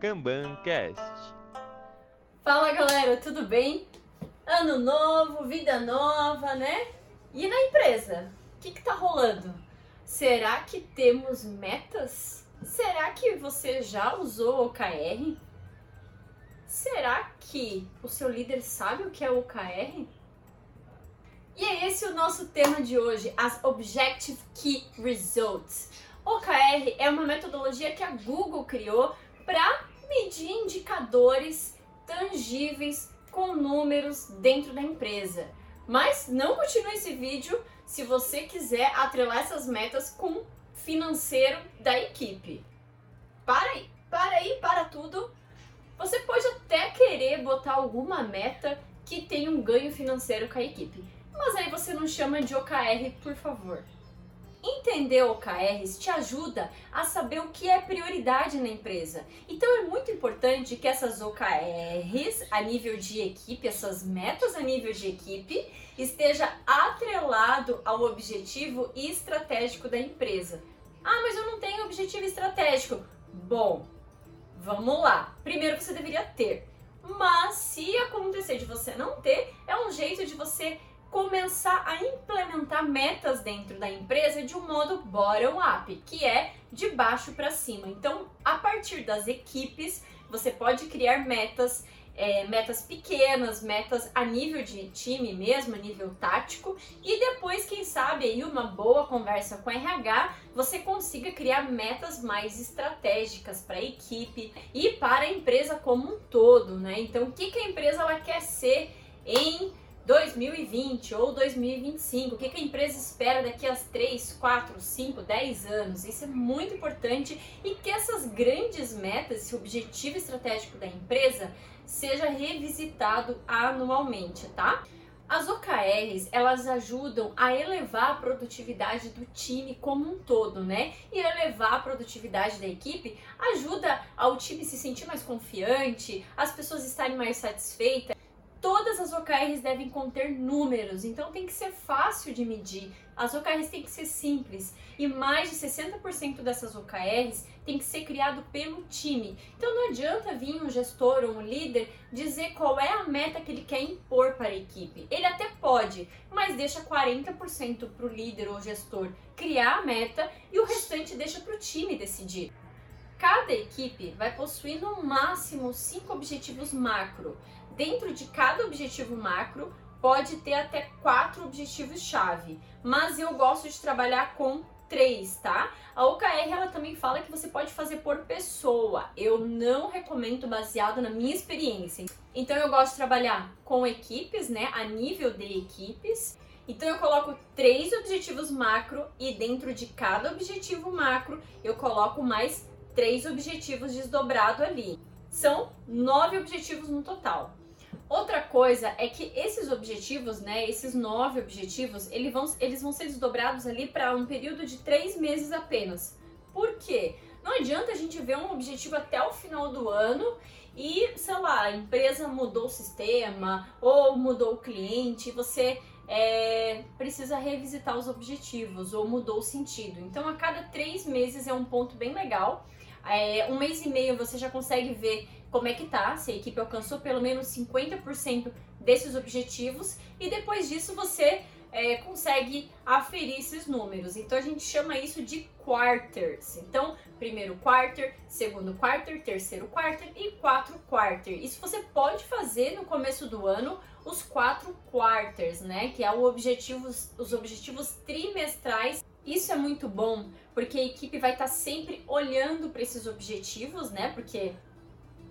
KanbanCast. Fala galera, tudo bem? Ano novo, vida nova, né? E na empresa? O que, que tá rolando? Será que temos metas? Será que você já usou OKR? Será que o seu líder sabe o que é OKR? E é esse o nosso tema de hoje, as Objective Key Results. OKR é uma metodologia que a Google criou para medir indicadores tangíveis com números dentro da empresa. Mas não continue esse vídeo se você quiser atrelar essas metas com financeiro da equipe. Para aí, para aí, para tudo. Você pode até querer botar alguma meta que tenha um ganho financeiro com a equipe, mas aí você não chama de OKR, por favor. Entender OKRs te ajuda a saber o que é prioridade na empresa. Então é muito importante que essas OKRs a nível de equipe, essas metas a nível de equipe, esteja atrelado ao objetivo estratégico da empresa. Ah, mas eu não tenho objetivo estratégico. Bom, vamos lá. Primeiro você deveria ter. Mas se acontecer de você não ter, é um jeito de você começar a implementar metas dentro da empresa de um modo bottom-up, que é de baixo para cima. Então, a partir das equipes, você pode criar metas, é, metas pequenas, metas a nível de time mesmo, a nível tático, e depois, quem sabe, aí uma boa conversa com RH, você consiga criar metas mais estratégicas para a equipe e para a empresa como um todo, né? Então, o que, que a empresa ela quer ser em 2020 ou 2025, o que, a empresa espera daqui a 3, 4, 5, 10 anos. Isso é muito importante e que essas grandes metas, esse objetivo estratégico da empresa, seja revisitado anualmente, tá? As OKRs, elas ajudam a elevar a produtividade do time como um todo, né? E elevar a produtividade da equipe ajuda ao time se sentir mais confiante, as pessoas estarem mais satisfeitas todas as OKRs devem conter números, então tem que ser fácil de medir. As OKRs têm que ser simples e mais de 60% dessas OKRs tem que ser criado pelo time. Então não adianta vir um gestor ou um líder dizer qual é a meta que ele quer impor para a equipe. Ele até pode, mas deixa 40% para o líder ou gestor criar a meta e o restante deixa para o time decidir. Cada equipe vai possuir no máximo cinco objetivos macro. Dentro de cada objetivo macro, pode ter até quatro objetivos-chave, mas eu gosto de trabalhar com três, tá? A OKR ela também fala que você pode fazer por pessoa. Eu não recomendo baseado na minha experiência. Então eu gosto de trabalhar com equipes, né? A nível de equipes. Então eu coloco três objetivos macro e dentro de cada objetivo macro eu coloco mais três objetivos desdobrado ali. São nove objetivos no total. Outra coisa é que esses objetivos, né, esses nove objetivos, eles vão, eles vão ser desdobrados ali para um período de três meses apenas. Por quê? Não adianta a gente ver um objetivo até o final do ano e, sei lá, a empresa mudou o sistema ou mudou o cliente, você é, precisa revisitar os objetivos ou mudou o sentido. Então, a cada três meses é um ponto bem legal é, um mês e meio você já consegue ver como é que tá, se a equipe alcançou pelo menos 50% desses objetivos e depois disso você é, consegue aferir esses números. Então a gente chama isso de quarters. Então, primeiro quarter, segundo quarter, terceiro quarter e quatro quarter. Isso você pode fazer no começo do ano os quatro quarters, né? Que é o os objetivos trimestrais isso é muito bom porque a equipe vai estar tá sempre olhando para esses objetivos, né? Porque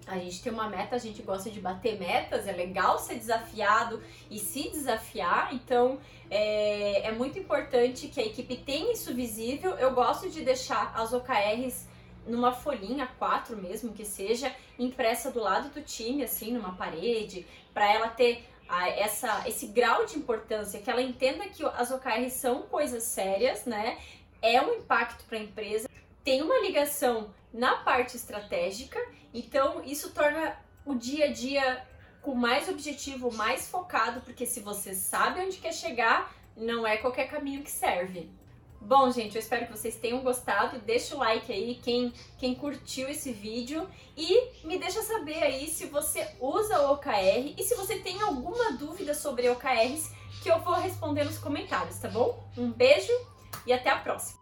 a gente tem uma meta, a gente gosta de bater metas, é legal ser desafiado e se desafiar, então é, é muito importante que a equipe tenha isso visível. Eu gosto de deixar as OKRs numa folhinha quatro mesmo que seja impressa do lado do time assim numa parede para ela ter a, essa, esse grau de importância, que ela entenda que as OKRs são coisas sérias, né? É um impacto para a empresa, tem uma ligação na parte estratégica, então isso torna o dia a dia com mais objetivo, mais focado, porque se você sabe onde quer chegar, não é qualquer caminho que serve. Bom, gente, eu espero que vocês tenham gostado. Deixa o like aí, quem, quem curtiu esse vídeo. E me deixa saber aí se você usa o OKR e se você tem alguma dúvida sobre OKRs que eu vou responder nos comentários, tá bom? Um beijo e até a próxima!